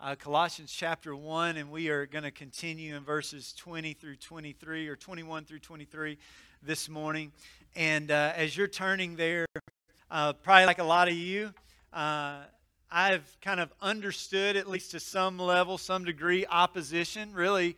uh, Colossians chapter 1, and we are going to continue in verses 20 through 23 or 21 through 23 this morning. And uh, as you're turning there, uh, probably like a lot of you, uh, I've kind of understood, at least to some level, some degree, opposition really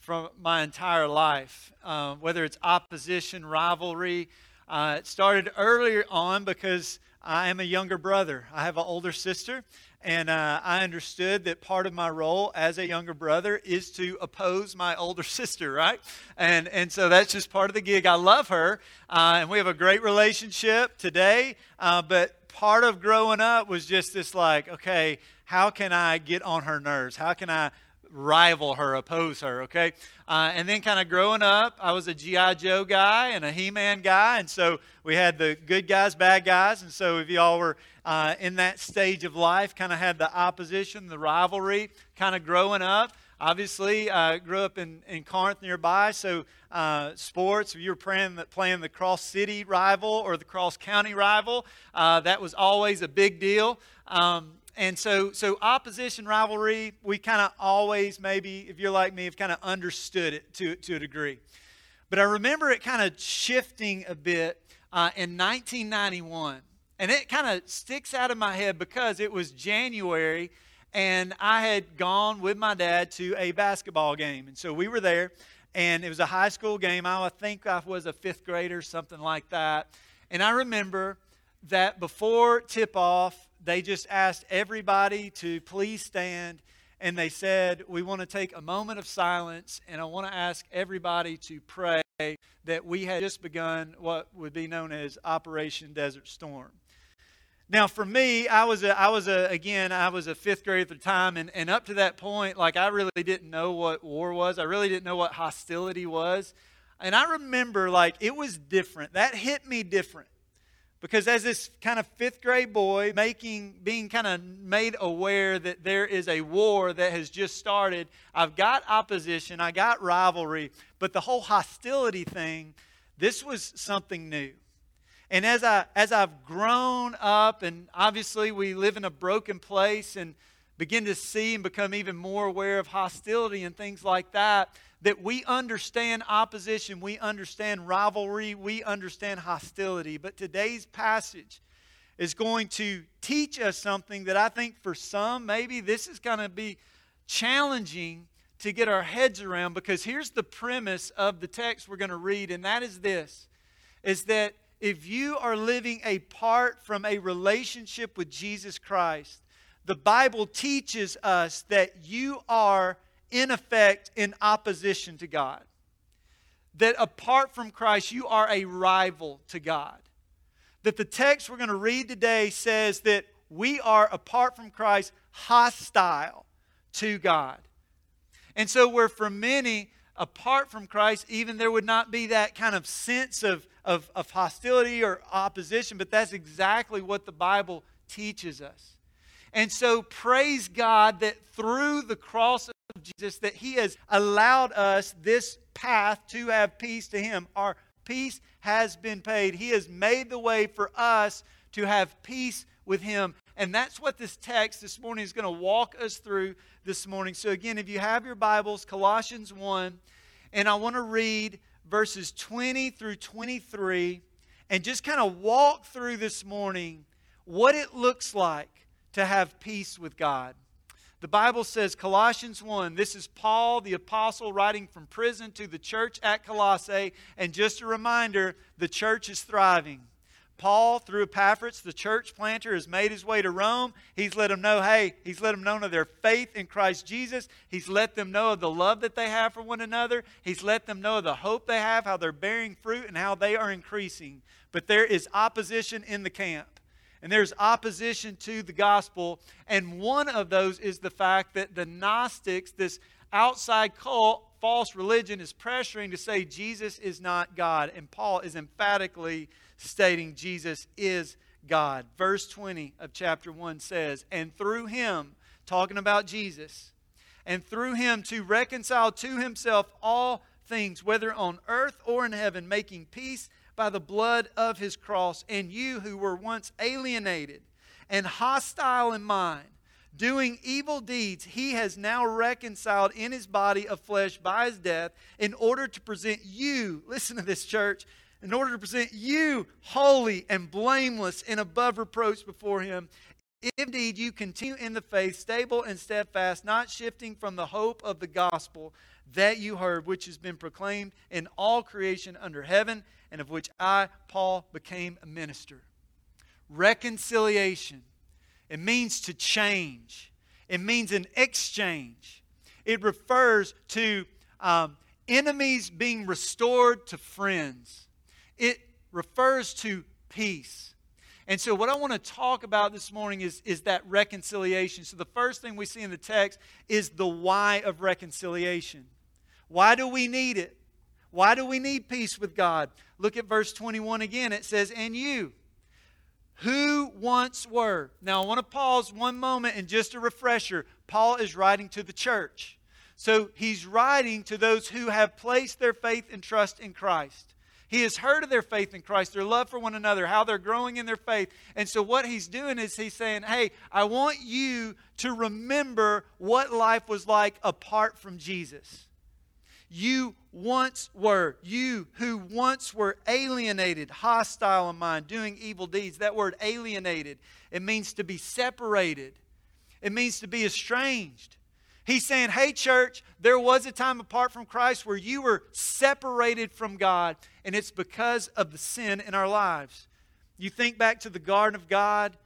from my entire life. Uh, whether it's opposition, rivalry, uh, it started earlier on because I am a younger brother. I have an older sister, and uh, I understood that part of my role as a younger brother is to oppose my older sister, right? And, and so that's just part of the gig. I love her, uh, and we have a great relationship today. Uh, but part of growing up was just this like, okay, how can I get on her nerves? How can I rival her, oppose her, okay? Uh, and then kind of growing up, I was a G.I. Joe guy and a He Man guy. And so we had the good guys, bad guys. And so if y'all were uh, in that stage of life, kind of had the opposition, the rivalry, kind of growing up. Obviously, uh, grew up in, in Corinth nearby, so uh, sports, if you were playing the, playing the cross city rival or the cross county rival, uh, that was always a big deal. Um, and so, so opposition, rivalry, we kind of always, maybe, if you're like me, have kind of understood it to, to a degree. But I remember it kind of shifting a bit uh, in 1991. And it kind of sticks out of my head because it was January and I had gone with my dad to a basketball game. And so we were there, and it was a high school game. I think I was a fifth grader, something like that. And I remember that before tip off, they just asked everybody to please stand and they said, We want to take a moment of silence and I want to ask everybody to pray that we had just begun what would be known as Operation Desert Storm. Now, for me, I was a, I was a, again, I was a fifth grade at the time, and, and up to that point, like I really didn't know what war was. I really didn't know what hostility was. And I remember, like, it was different. That hit me different. Because as this kind of fifth grade boy, making, being kind of made aware that there is a war that has just started, I've got opposition, I got rivalry, but the whole hostility thing, this was something new. And as, I, as I've grown up, and obviously we live in a broken place and begin to see and become even more aware of hostility and things like that, that we understand opposition, we understand rivalry, we understand hostility. But today's passage is going to teach us something that I think for some, maybe this is going to be challenging to get our heads around because here's the premise of the text we're going to read, and that is this is that if you are living apart from a relationship with Jesus Christ, the Bible teaches us that you are in effect in opposition to God. That apart from Christ, you are a rival to God. That the text we're going to read today says that we are, apart from Christ, hostile to God. And so, where for many, apart from Christ, even there would not be that kind of sense of, of, of hostility or opposition, but that's exactly what the Bible teaches us. And so, praise God that through the cross of Jesus that he has allowed us this path to have peace to him. Our peace has been paid. He has made the way for us to have peace with him. And that's what this text this morning is going to walk us through this morning. So again, if you have your Bibles, Colossians 1, and I want to read verses 20 through 23 and just kind of walk through this morning what it looks like to have peace with God. The Bible says, Colossians 1, this is Paul the apostle writing from prison to the church at Colossae. And just a reminder, the church is thriving. Paul, through Epaphras, the church planter, has made his way to Rome. He's let them know, hey, he's let them know of their faith in Christ Jesus. He's let them know of the love that they have for one another. He's let them know of the hope they have, how they're bearing fruit, and how they are increasing. But there is opposition in the camp and there's opposition to the gospel. And one of those is the fact that the Gnostics, this outside cult, false religion, is pressuring to say Jesus is not God. And Paul is emphatically stating Jesus is God. Verse 20 of chapter 1 says, And through him, talking about Jesus, and through him to reconcile to himself all things, whether on earth or in heaven, making peace by the blood of his cross, and you who were once alienated and hostile in mind doing evil deeds, he has now reconciled in his body of flesh by his death in order to present you, listen to this, church, in order to present you holy and blameless and above reproach before him. Indeed you continue in the faith, stable and steadfast, not shifting from the hope of the gospel that you heard, which has been proclaimed in all creation under heaven, and of which I, Paul, became a minister. Reconciliation. It means to change, it means an exchange. It refers to um, enemies being restored to friends, it refers to peace. And so, what I want to talk about this morning is, is that reconciliation. So, the first thing we see in the text is the why of reconciliation. Why do we need it? Why do we need peace with God? Look at verse 21 again. It says, And you, who once were. Now, I want to pause one moment and just a refresher. Paul is writing to the church. So, he's writing to those who have placed their faith and trust in Christ. He has heard of their faith in Christ, their love for one another, how they're growing in their faith. And so, what he's doing is he's saying, Hey, I want you to remember what life was like apart from Jesus. You once were, you who once were alienated, hostile in mind, doing evil deeds. That word alienated, it means to be separated, it means to be estranged. He's saying, hey, church, there was a time apart from Christ where you were separated from God, and it's because of the sin in our lives. You think back to the Garden of God,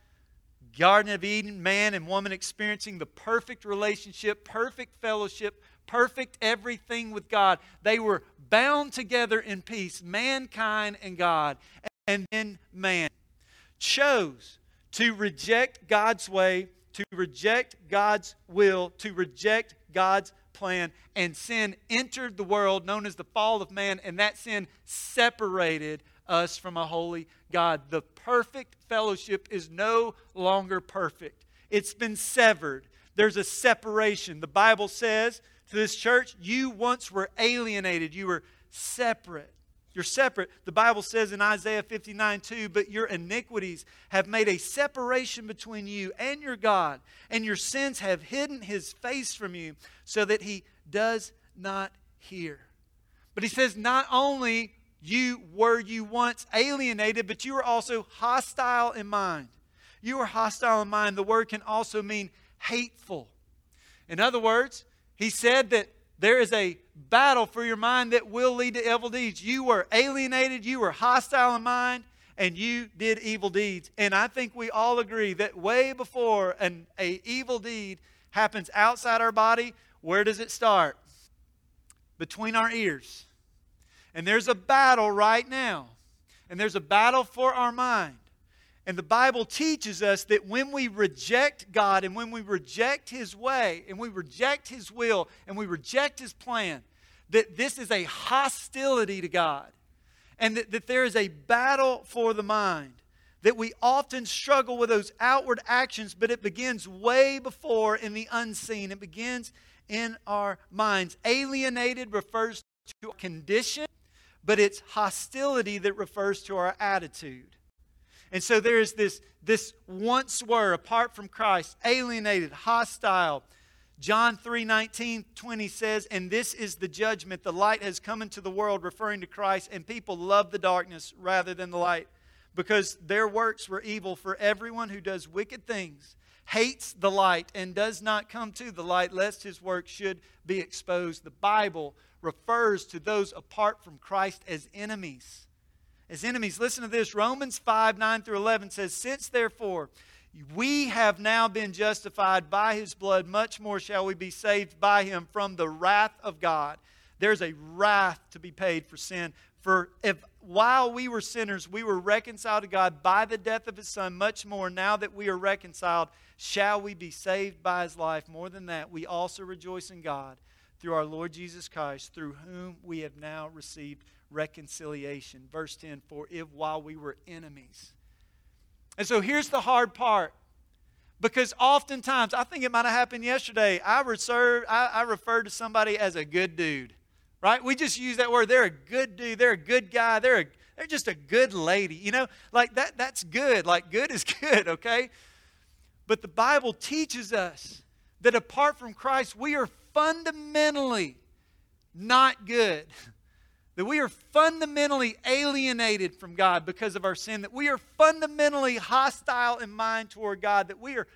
Garden of Eden, man and woman experiencing the perfect relationship, perfect fellowship, perfect everything with God. They were bound together in peace, mankind and God. And then man chose to reject God's way, to reject God's will, to reject God's plan, and sin entered the world known as the fall of man, and that sin separated us from a holy God. The perfect fellowship is no longer perfect, it's been severed. There's a separation. The Bible says to this church, you once were alienated, you were separate. You're separate. The Bible says in Isaiah 59 2, but your iniquities have made a separation between you and your God, and your sins have hidden his face from you so that he does not hear. But he says, not only you were you once alienated, but you were also hostile in mind. You were hostile in mind. The word can also mean hateful. In other words, he said that there is a battle for your mind that will lead to evil deeds. You were alienated, you were hostile in mind, and you did evil deeds. And I think we all agree that way before an a evil deed happens outside our body, where does it start? Between our ears. And there's a battle right now. And there's a battle for our mind. And the Bible teaches us that when we reject God and when we reject His way and we reject His will and we reject His plan, that this is a hostility to God and that, that there is a battle for the mind. That we often struggle with those outward actions, but it begins way before in the unseen. It begins in our minds. Alienated refers to condition, but it's hostility that refers to our attitude. And so there's this, this once were apart from Christ, alienated, hostile. John 3 19, 20 says, And this is the judgment. The light has come into the world, referring to Christ, and people love the darkness rather than the light because their works were evil. For everyone who does wicked things hates the light and does not come to the light, lest his work should be exposed. The Bible refers to those apart from Christ as enemies as enemies. Listen to this Romans 5 9 through 11 says, Since therefore we have now been justified by his blood, much more shall we be saved by him from the wrath of God. There's a wrath to be paid for sin. For if while we were sinners, we were reconciled to God by the death of his son, much more now that we are reconciled, shall we be saved by his life. More than that, we also rejoice in God through our Lord Jesus Christ, through whom we have now received reconciliation. Verse 10 For if while we were enemies. And so here's the hard part. Because oftentimes, I think it might have happened yesterday, I, reserved, I, I referred to somebody as a good dude, right? We just use that word. They're a good dude. They're a good guy. They're, a, they're just a good lady. You know, like that, that's good. Like good is good, okay? But the Bible teaches us that apart from Christ, we are fundamentally not good. That we are fundamentally alienated from God because of our sin. That we are fundamentally hostile in mind toward God. That we are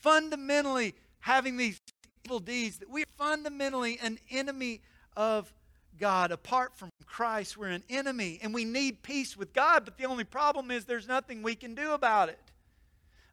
fundamentally having these evil deeds. That we are fundamentally an enemy of God. Apart from Christ, we're an enemy and we need peace with God. But the only problem is there's nothing we can do about it.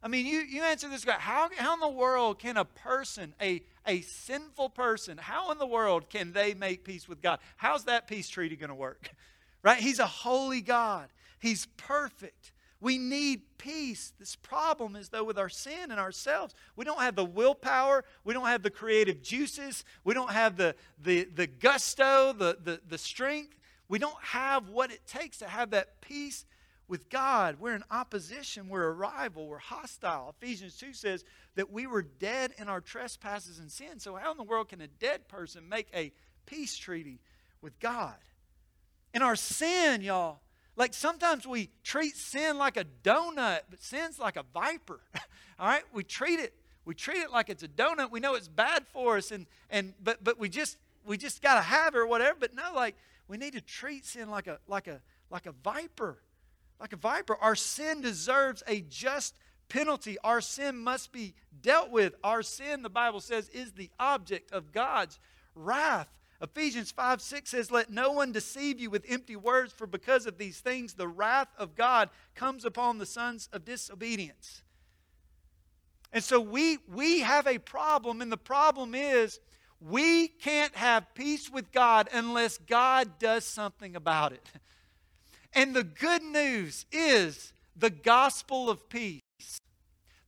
I mean, you, you answer this guy how, how in the world can a person, a, a sinful person, how in the world can they make peace with God? How's that peace treaty going to work? Right? He's a holy God, He's perfect. We need peace. This problem is, though, with our sin and ourselves. We don't have the willpower. We don't have the creative juices. We don't have the, the, the gusto, the, the, the strength. We don't have what it takes to have that peace with God. We're in opposition. We're a rival. We're hostile. Ephesians 2 says that we were dead in our trespasses and sin. So, how in the world can a dead person make a peace treaty with God? In our sin, y'all, like sometimes we treat sin like a donut, but sin's like a viper. All right? We treat it we treat it like it's a donut. We know it's bad for us and and but but we just we just got to have it or whatever, but no like we need to treat sin like a like a like a viper like a viper. Our sin deserves a just penalty. Our sin must be dealt with. Our sin, the Bible says, is the object of God's wrath. Ephesians 5 6 says, Let no one deceive you with empty words, for because of these things the wrath of God comes upon the sons of disobedience. And so we, we have a problem, and the problem is we can't have peace with God unless God does something about it. And the good news is the gospel of peace.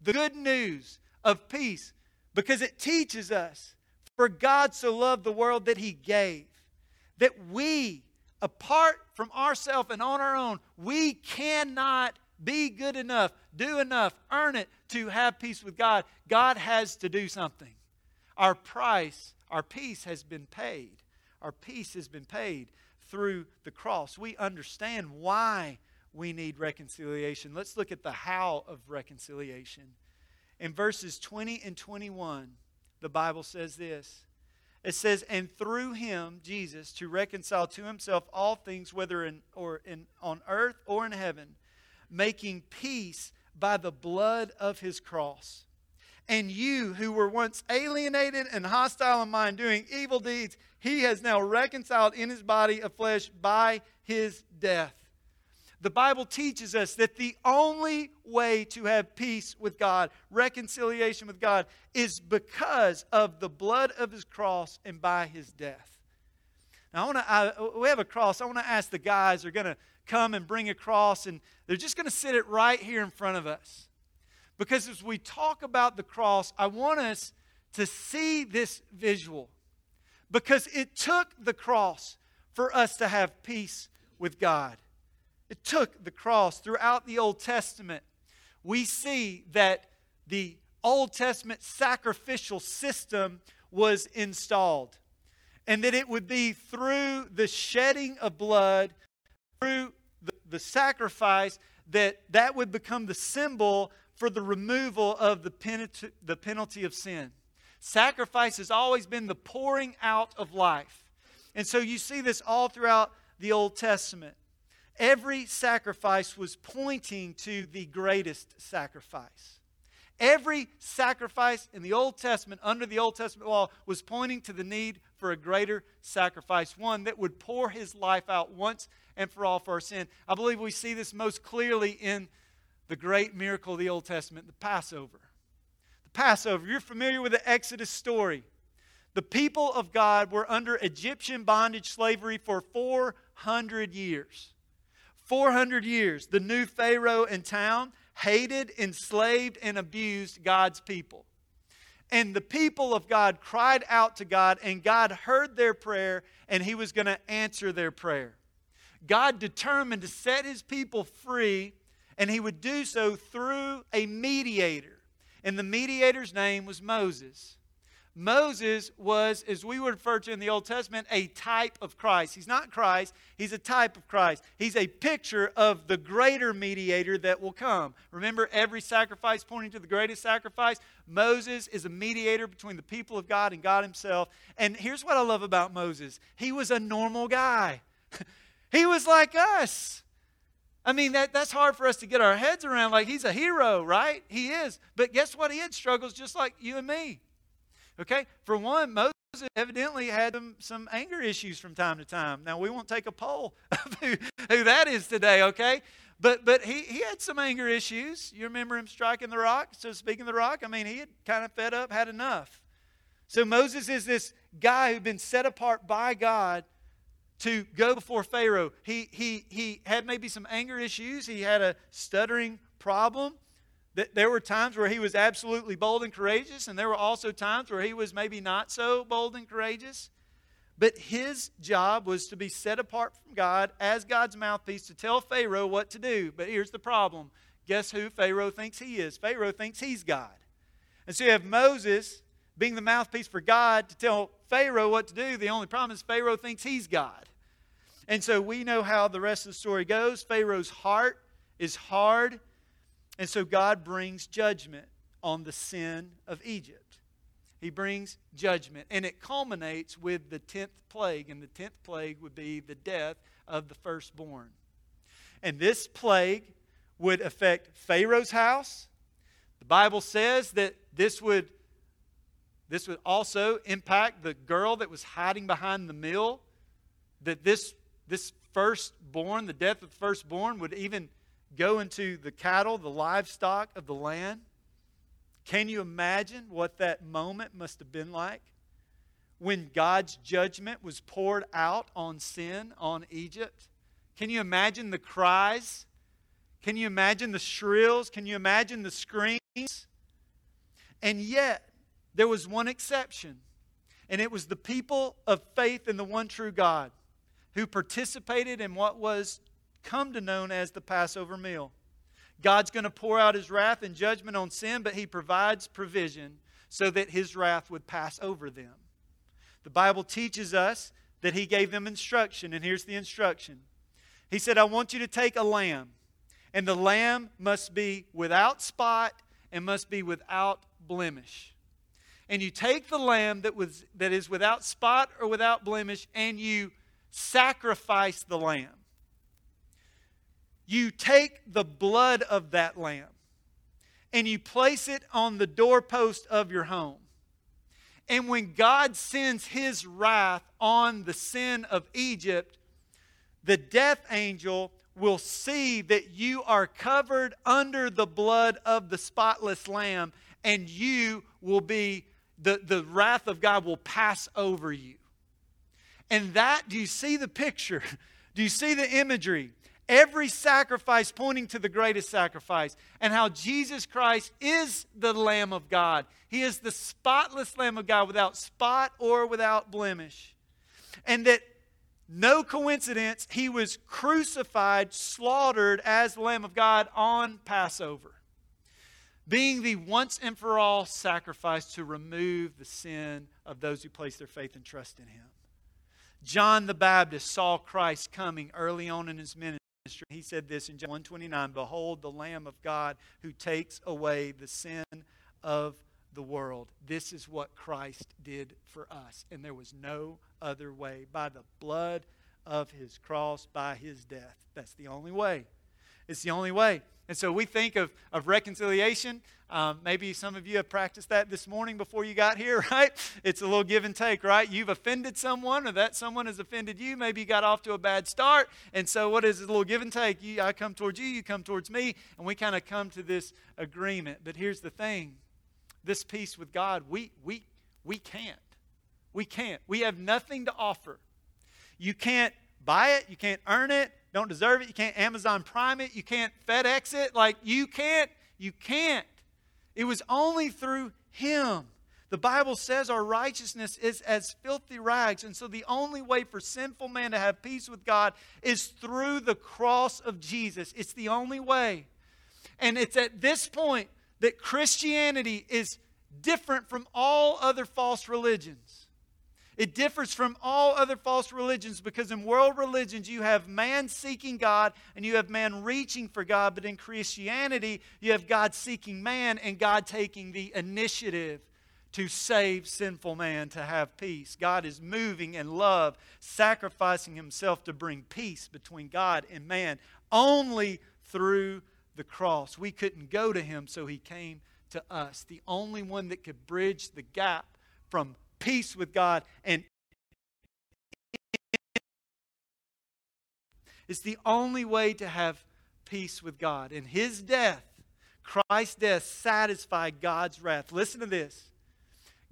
The good news of peace because it teaches us for God so loved the world that he gave that we apart from ourselves and on our own we cannot be good enough, do enough, earn it to have peace with God. God has to do something. Our price, our peace has been paid. Our peace has been paid through the cross. We understand why we need reconciliation. Let's look at the how of reconciliation. In verses 20 and 21, the Bible says this. It says, "And through him, Jesus, to reconcile to himself all things, whether in or in on earth or in heaven, making peace by the blood of his cross." And you who were once alienated and hostile in mind, doing evil deeds, he has now reconciled in his body of flesh by his death. The Bible teaches us that the only way to have peace with God, reconciliation with God, is because of the blood of his cross and by his death. Now, I want to. I, we have a cross. I want to ask the guys. They're going to come and bring a cross, and they're just going to sit it right here in front of us. Because as we talk about the cross, I want us to see this visual. Because it took the cross for us to have peace with God. It took the cross throughout the Old Testament. We see that the Old Testament sacrificial system was installed. And that it would be through the shedding of blood, through the, the sacrifice, that that would become the symbol for the removal of the penalty, the penalty of sin. Sacrifice has always been the pouring out of life. And so you see this all throughout the Old Testament. Every sacrifice was pointing to the greatest sacrifice. Every sacrifice in the Old Testament, under the Old Testament law, was pointing to the need for a greater sacrifice, one that would pour his life out once and for all for our sin. I believe we see this most clearly in the great miracle of the Old Testament, the Passover. The Passover, you're familiar with the Exodus story. The people of God were under Egyptian bondage slavery for 400 years. 400 years. The new Pharaoh in town hated, enslaved, and abused God's people. And the people of God cried out to God, and God heard their prayer, and He was going to answer their prayer. God determined to set His people free and he would do so through a mediator. And the mediator's name was Moses. Moses was, as we would refer to in the Old Testament, a type of Christ. He's not Christ, he's a type of Christ. He's a picture of the greater mediator that will come. Remember, every sacrifice pointing to the greatest sacrifice? Moses is a mediator between the people of God and God Himself. And here's what I love about Moses he was a normal guy, he was like us. I mean, that, that's hard for us to get our heads around. Like, he's a hero, right? He is. But guess what? He had struggles just like you and me. Okay? For one, Moses evidently had some, some anger issues from time to time. Now, we won't take a poll of who, who that is today, okay? But, but he, he had some anger issues. You remember him striking the rock, so speaking the rock? I mean, he had kind of fed up, had enough. So Moses is this guy who'd been set apart by God to go before Pharaoh. He, he, he had maybe some anger issues. He had a stuttering problem. There were times where he was absolutely bold and courageous, and there were also times where he was maybe not so bold and courageous. But his job was to be set apart from God as God's mouthpiece to tell Pharaoh what to do. But here's the problem guess who Pharaoh thinks he is? Pharaoh thinks he's God. And so you have Moses being the mouthpiece for God to tell Pharaoh what to do. The only problem is Pharaoh thinks he's God. And so we know how the rest of the story goes. Pharaoh's heart is hard and so God brings judgment on the sin of Egypt. He brings judgment. And it culminates with the 10th plague. And the 10th plague would be the death of the firstborn. And this plague would affect Pharaoh's house. The Bible says that this would, this would also impact the girl that was hiding behind the mill. That this, this firstborn, the death of the firstborn, would even go into the cattle, the livestock of the land. Can you imagine what that moment must have been like? When God's judgment was poured out on sin, on Egypt. Can you imagine the cries? Can you imagine the shrills? Can you imagine the screams? And yet, there was one exception, and it was the people of faith in the one true God who participated in what was come to known as the Passover meal. God's going to pour out his wrath and judgment on sin, but he provides provision so that his wrath would pass over them. The Bible teaches us that he gave them instruction, and here's the instruction. He said, I want you to take a lamb, and the lamb must be without spot and must be without blemish. And you take the lamb that, was, that is without spot or without blemish, and you sacrifice the lamb you take the blood of that lamb and you place it on the doorpost of your home. And when God sends his wrath on the sin of Egypt, the death angel will see that you are covered under the blood of the spotless lamb, and you will be, the, the wrath of God will pass over you. And that, do you see the picture? Do you see the imagery? Every sacrifice pointing to the greatest sacrifice, and how Jesus Christ is the Lamb of God. He is the spotless Lamb of God without spot or without blemish. And that no coincidence, he was crucified, slaughtered as the Lamb of God on Passover, being the once and for all sacrifice to remove the sin of those who place their faith and trust in him. John the Baptist saw Christ coming early on in his ministry. He said this in John 129 Behold, the Lamb of God who takes away the sin of the world. This is what Christ did for us. And there was no other way. By the blood of his cross, by his death. That's the only way. It's the only way. And so we think of, of reconciliation. Um, maybe some of you have practiced that this morning before you got here, right? It's a little give and take, right? You've offended someone, or that someone has offended you. Maybe you got off to a bad start. And so, what is? A little give and take. You, I come towards you, you come towards me, and we kind of come to this agreement. But here's the thing this peace with God, we, we, we can't. We can't. We have nothing to offer. You can't buy it, you can't earn it, don't deserve it. You can't Amazon Prime it. You can't FedEx it. Like, you can't. You can't. It was only through Him. The Bible says our righteousness is as filthy rags. And so the only way for sinful man to have peace with God is through the cross of Jesus. It's the only way. And it's at this point that Christianity is different from all other false religions. It differs from all other false religions because in world religions you have man seeking God and you have man reaching for God, but in Christianity you have God seeking man and God taking the initiative to save sinful man to have peace. God is moving in love, sacrificing himself to bring peace between God and man only through the cross. We couldn't go to him, so he came to us, the only one that could bridge the gap from peace with God and it's the only way to have peace with God. And his death, Christ's death, satisfied God's wrath. Listen to this.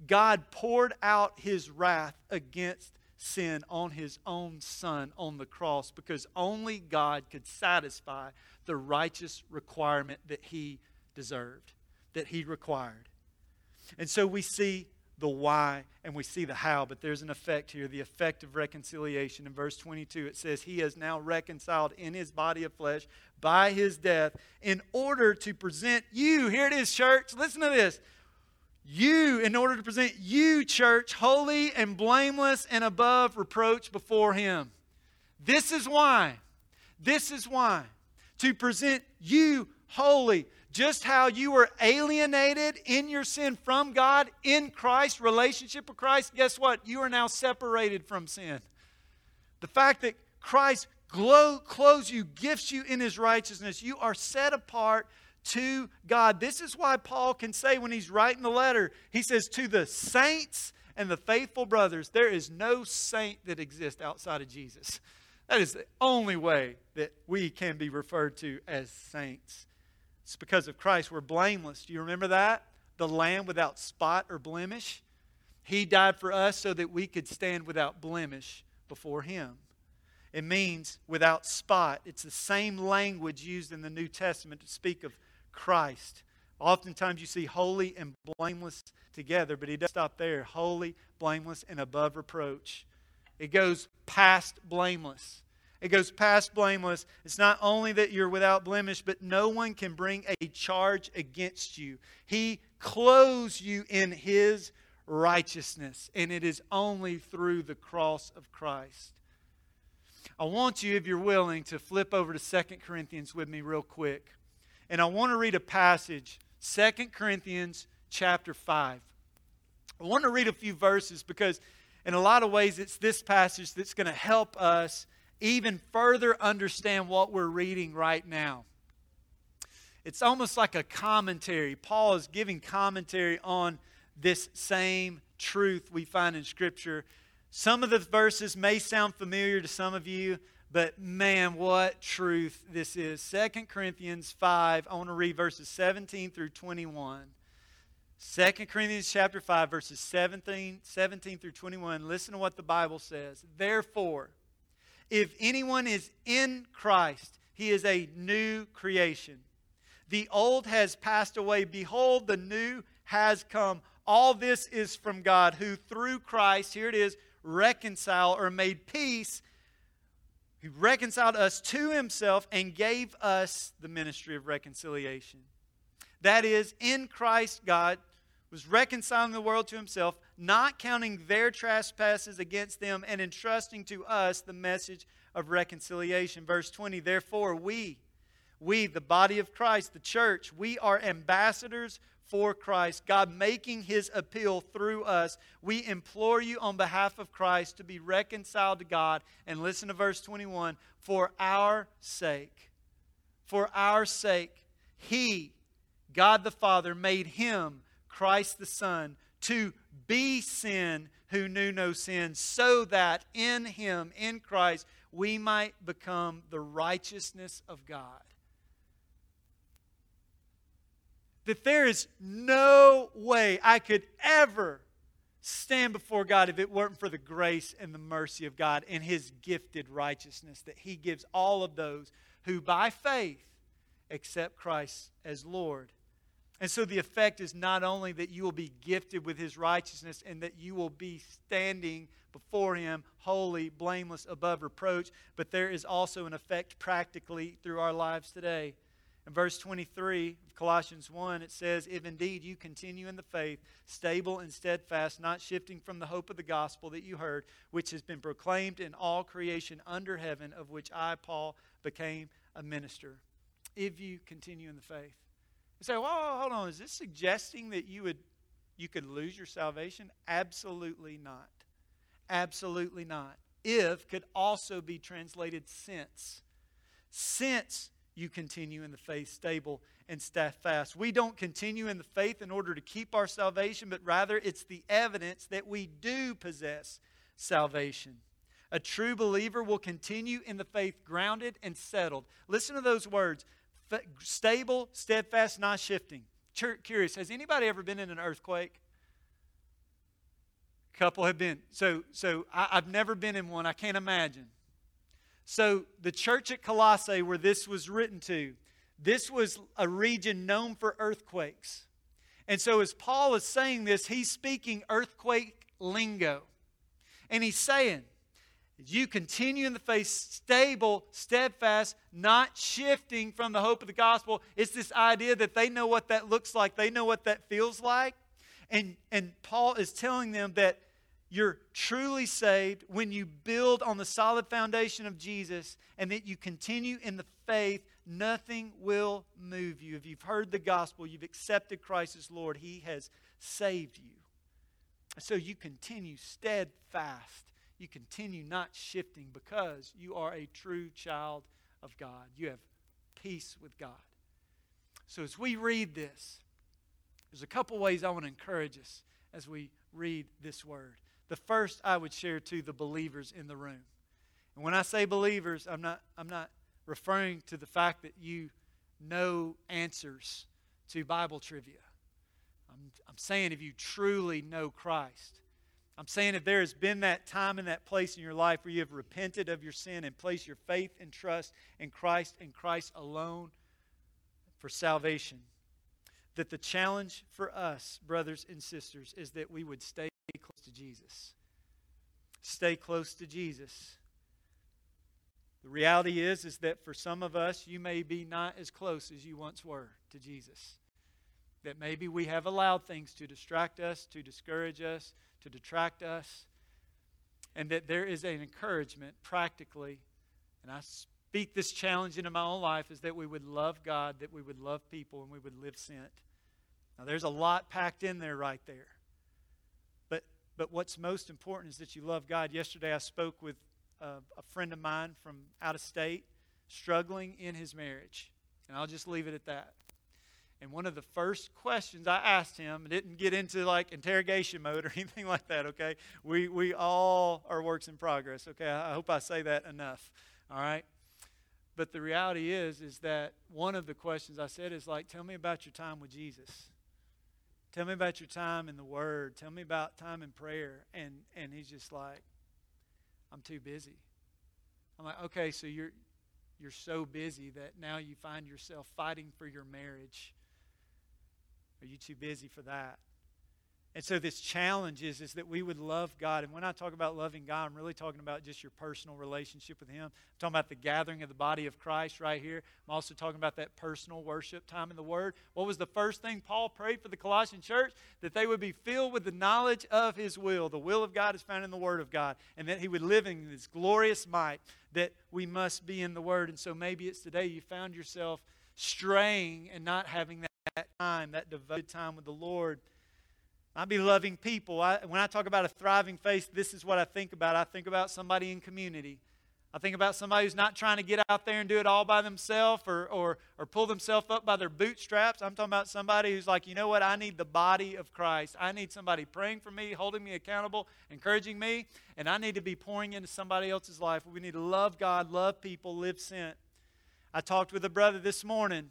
God poured out his wrath against sin on his own son on the cross because only God could satisfy the righteous requirement that he deserved, that he required. And so we see the why and we see the how, but there's an effect here the effect of reconciliation. In verse 22, it says, He has now reconciled in his body of flesh by his death in order to present you. Here it is, church. Listen to this. You, in order to present you, church, holy and blameless and above reproach before him. This is why. This is why. To present you holy, just how you were alienated in your sin from God in Christ, relationship with Christ, guess what? You are now separated from sin. The fact that Christ glow, clothes you, gifts you in his righteousness, you are set apart to God. This is why Paul can say when he's writing the letter, he says, To the saints and the faithful brothers, there is no saint that exists outside of Jesus. That is the only way that we can be referred to as saints. It's because of Christ we're blameless. Do you remember that? The Lamb without spot or blemish. He died for us so that we could stand without blemish before Him. It means without spot. It's the same language used in the New Testament to speak of Christ. Oftentimes you see holy and blameless together, but he doesn't stop there. Holy, blameless, and above reproach. It goes past blameless. It goes past blameless. It's not only that you're without blemish, but no one can bring a charge against you. He clothes you in His righteousness, and it is only through the cross of Christ. I want you, if you're willing, to flip over to 2 Corinthians with me real quick. And I want to read a passage, 2 Corinthians chapter 5. I want to read a few verses because, in a lot of ways, it's this passage that's going to help us even further understand what we're reading right now. It's almost like a commentary. Paul is giving commentary on this same truth we find in Scripture. Some of the verses may sound familiar to some of you, but man, what truth this is. Second Corinthians 5, I want to read verses 17 through 21. 2 Corinthians chapter 5, verses 17, 17 through 21. Listen to what the Bible says. Therefore, if anyone is in Christ, he is a new creation. The old has passed away. Behold, the new has come. All this is from God, who through Christ, here it is, reconciled or made peace. He reconciled us to himself and gave us the ministry of reconciliation. That is, in Christ, God was reconciling the world to himself, not counting their trespasses against them, and entrusting to us the message of reconciliation. Verse 20 Therefore, we, we, the body of Christ, the church, we are ambassadors for Christ, God making his appeal through us. We implore you on behalf of Christ to be reconciled to God. And listen to verse 21 for our sake. For our sake, he, God the Father, made him Christ the Son, to be sin who knew no sin, so that in him, in Christ, we might become the righteousness of God. That there is no way I could ever stand before God if it weren't for the grace and the mercy of God and His gifted righteousness that He gives all of those who by faith accept Christ as Lord and so the effect is not only that you will be gifted with his righteousness and that you will be standing before him holy, blameless, above reproach, but there is also an effect practically through our lives today. In verse 23 of Colossians 1, it says, If indeed you continue in the faith, stable and steadfast, not shifting from the hope of the gospel that you heard, which has been proclaimed in all creation under heaven, of which I, Paul, became a minister. If you continue in the faith. You say, well, hold on, is this suggesting that you would you could lose your salvation? Absolutely not. Absolutely not. If could also be translated since. Since you continue in the faith, stable and steadfast. We don't continue in the faith in order to keep our salvation, but rather it's the evidence that we do possess salvation. A true believer will continue in the faith grounded and settled. Listen to those words stable, steadfast, not shifting. Curious, has anybody ever been in an earthquake? A couple have been. So, so I, I've never been in one. I can't imagine. So, the church at Colossae, where this was written to, this was a region known for earthquakes. And so, as Paul is saying this, he's speaking earthquake lingo. And he's saying, you continue in the faith, stable, steadfast, not shifting from the hope of the gospel. It's this idea that they know what that looks like, they know what that feels like. And, and Paul is telling them that you're truly saved when you build on the solid foundation of Jesus and that you continue in the faith, nothing will move you. If you've heard the gospel, you've accepted Christ as Lord, He has saved you. So you continue steadfast. You continue not shifting because you are a true child of God. You have peace with God. So as we read this, there's a couple ways I want to encourage us as we read this word. The first I would share to the believers in the room. And when I say believers, I'm not, I'm not referring to the fact that you know answers to Bible trivia. I'm, I'm saying if you truly know Christ. I'm saying if there has been that time and that place in your life where you have repented of your sin and placed your faith and trust in Christ and Christ alone for salvation, that the challenge for us, brothers and sisters, is that we would stay close to Jesus. Stay close to Jesus. The reality is is that for some of us you may be not as close as you once were to Jesus. That maybe we have allowed things to distract us, to discourage us, to detract us, and that there is an encouragement practically, and I speak this challenge into my own life is that we would love God, that we would love people, and we would live sent. Now there's a lot packed in there right there. But but what's most important is that you love God. Yesterday, I spoke with a, a friend of mine from out of state struggling in his marriage. And I'll just leave it at that. And one of the first questions I asked him, didn't get into like interrogation mode or anything like that, okay? We, we all are works in progress, okay? I hope I say that enough, all right? But the reality is, is that one of the questions I said is like, tell me about your time with Jesus. Tell me about your time in the Word. Tell me about time in prayer. And and he's just like, I'm too busy. I'm like, okay, so you're you're so busy that now you find yourself fighting for your marriage. Are you too busy for that? And so this challenge is, is that we would love God. And when I talk about loving God, I'm really talking about just your personal relationship with Him. I'm talking about the gathering of the body of Christ right here. I'm also talking about that personal worship time in the Word. What was the first thing Paul prayed for the Colossian church? That they would be filled with the knowledge of His will. The will of God is found in the Word of God. And that He would live in this glorious might that we must be in the Word. And so maybe it's today you found yourself straying and not having that time, that devoted time with the Lord. I be loving people. I, when I talk about a thriving faith, this is what I think about. I think about somebody in community. I think about somebody who's not trying to get out there and do it all by themselves or, or, or pull themselves up by their bootstraps. I'm talking about somebody who's like, you know what? I need the body of Christ. I need somebody praying for me, holding me accountable, encouraging me, and I need to be pouring into somebody else's life. We need to love God, love people, live sent. I talked with a brother this morning,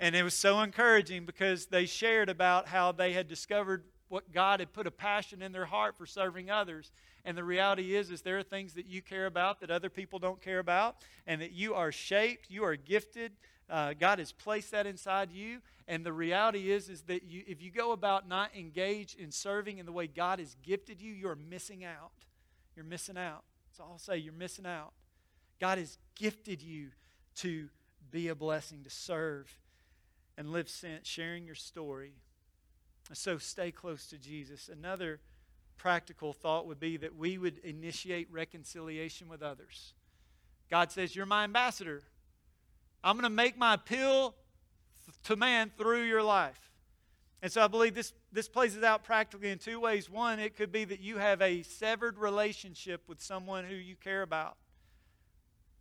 and it was so encouraging because they shared about how they had discovered what God had put a passion in their heart for serving others. And the reality is, is there are things that you care about that other people don't care about, and that you are shaped, you are gifted. Uh, God has placed that inside you. And the reality is, is that you, if you go about not engaged in serving in the way God has gifted you, you're missing out. You're missing out. All I'll say. You're missing out. God has gifted you to be a blessing, to serve. And live sent, sharing your story. So stay close to Jesus. Another practical thought would be that we would initiate reconciliation with others. God says, You're my ambassador. I'm going to make my appeal to man through your life. And so I believe this, this plays it out practically in two ways. One, it could be that you have a severed relationship with someone who you care about.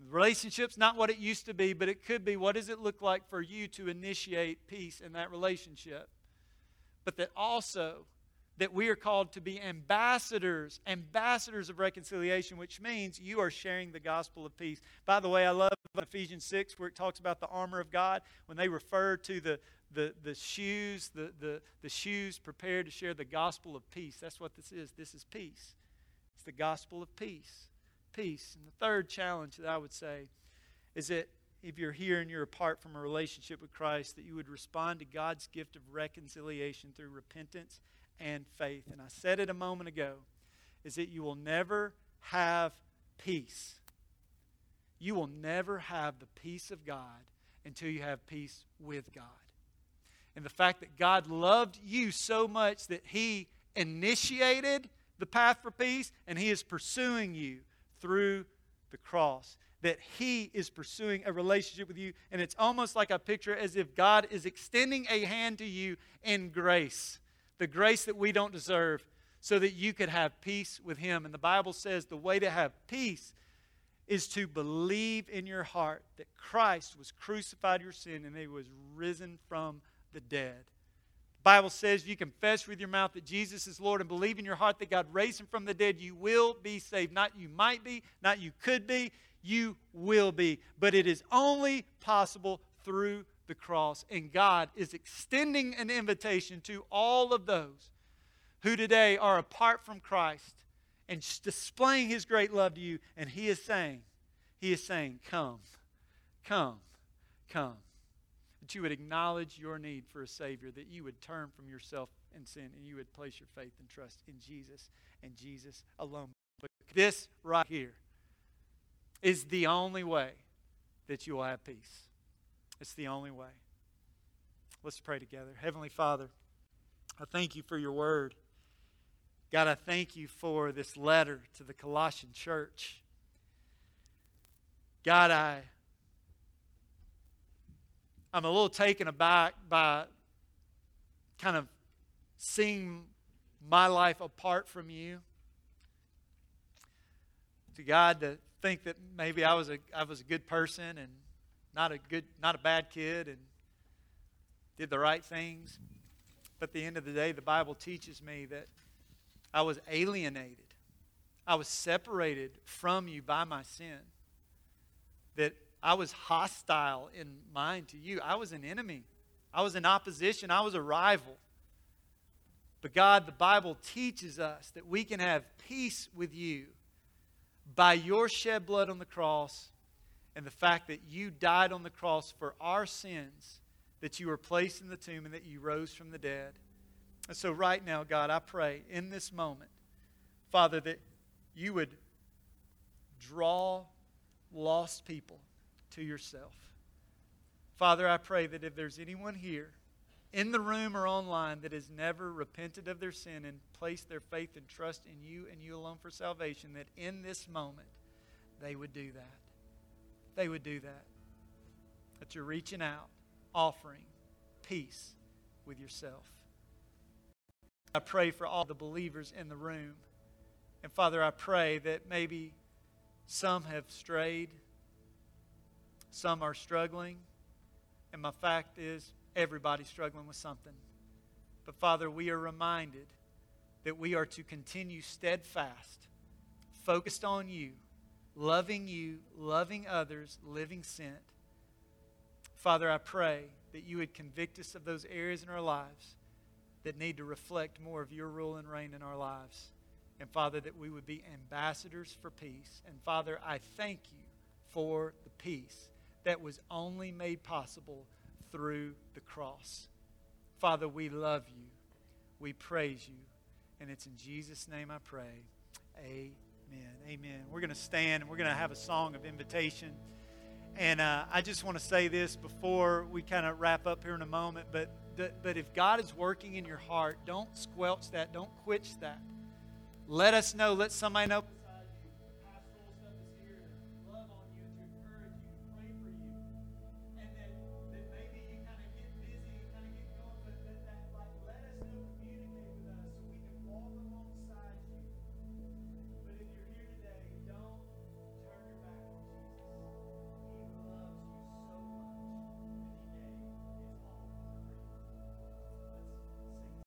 Relationship's not what it used to be, but it could be what does it look like for you to initiate peace in that relationship? But that also that we are called to be ambassadors, ambassadors of reconciliation, which means you are sharing the gospel of peace. By the way, I love Ephesians 6 where it talks about the armor of God when they refer to the, the, the shoes, the, the, the shoes prepared to share the gospel of peace. That's what this is. This is peace. It's the gospel of peace. Peace. And the third challenge that I would say is that if you're here and you're apart from a relationship with Christ, that you would respond to God's gift of reconciliation through repentance and faith. And I said it a moment ago is that you will never have peace. You will never have the peace of God until you have peace with God. And the fact that God loved you so much that He initiated the path for peace and He is pursuing you through the cross. That He is pursuing a relationship with you. And it's almost like a picture as if God is extending a hand to you in grace the grace that we don't deserve, so that you could have peace with Him. And the Bible says the way to have peace is to believe in your heart that Christ was crucified your sin and He was risen from the dead. Bible says you confess with your mouth that Jesus is Lord and believe in your heart that God raised Him from the dead, you will be saved. Not you might be, not you could be, you will be. But it is only possible through the cross. And God is extending an invitation to all of those who today are apart from Christ and displaying his great love to you. And he is saying, he is saying, come, come, come. That you would acknowledge your need for a Savior, that you would turn from yourself and sin, and you would place your faith and trust in Jesus and Jesus alone. But this right here is the only way that you will have peace. It's the only way. Let's pray together. Heavenly Father, I thank you for your word. God, I thank you for this letter to the Colossian church. God, I, I'm a little taken aback by kind of seeing my life apart from you. To God, to think that maybe I was a, I was a good person and not a good, not a bad kid, and did the right things. But at the end of the day, the Bible teaches me that I was alienated. I was separated from you by my sin. That I was hostile in mind to you. I was an enemy. I was in opposition. I was a rival. But God, the Bible teaches us that we can have peace with you by your shed blood on the cross and the fact that you died on the cross for our sins, that you were placed in the tomb, and that you rose from the dead. And so, right now, God, I pray in this moment, Father, that you would draw lost people to yourself. Father, I pray that if there's anyone here in the room or online that has never repented of their sin and placed their faith and trust in you and you alone for salvation, that in this moment they would do that they would do that. That you're reaching out, offering peace with yourself. I pray for all the believers in the room. And Father, I pray that maybe some have strayed, some are struggling, and my fact is everybody's struggling with something. But Father, we are reminded that we are to continue steadfast, focused on you loving you, loving others, living sent. Father, I pray that you would convict us of those areas in our lives that need to reflect more of your rule and reign in our lives. And Father, that we would be ambassadors for peace. And Father, I thank you for the peace that was only made possible through the cross. Father, we love you. We praise you. And it's in Jesus' name I pray. Amen. Amen. We're going to stand and we're going to have a song of invitation. And uh, I just want to say this before we kind of wrap up here in a moment. But, but if God is working in your heart, don't squelch that. Don't quench that. Let us know. Let somebody know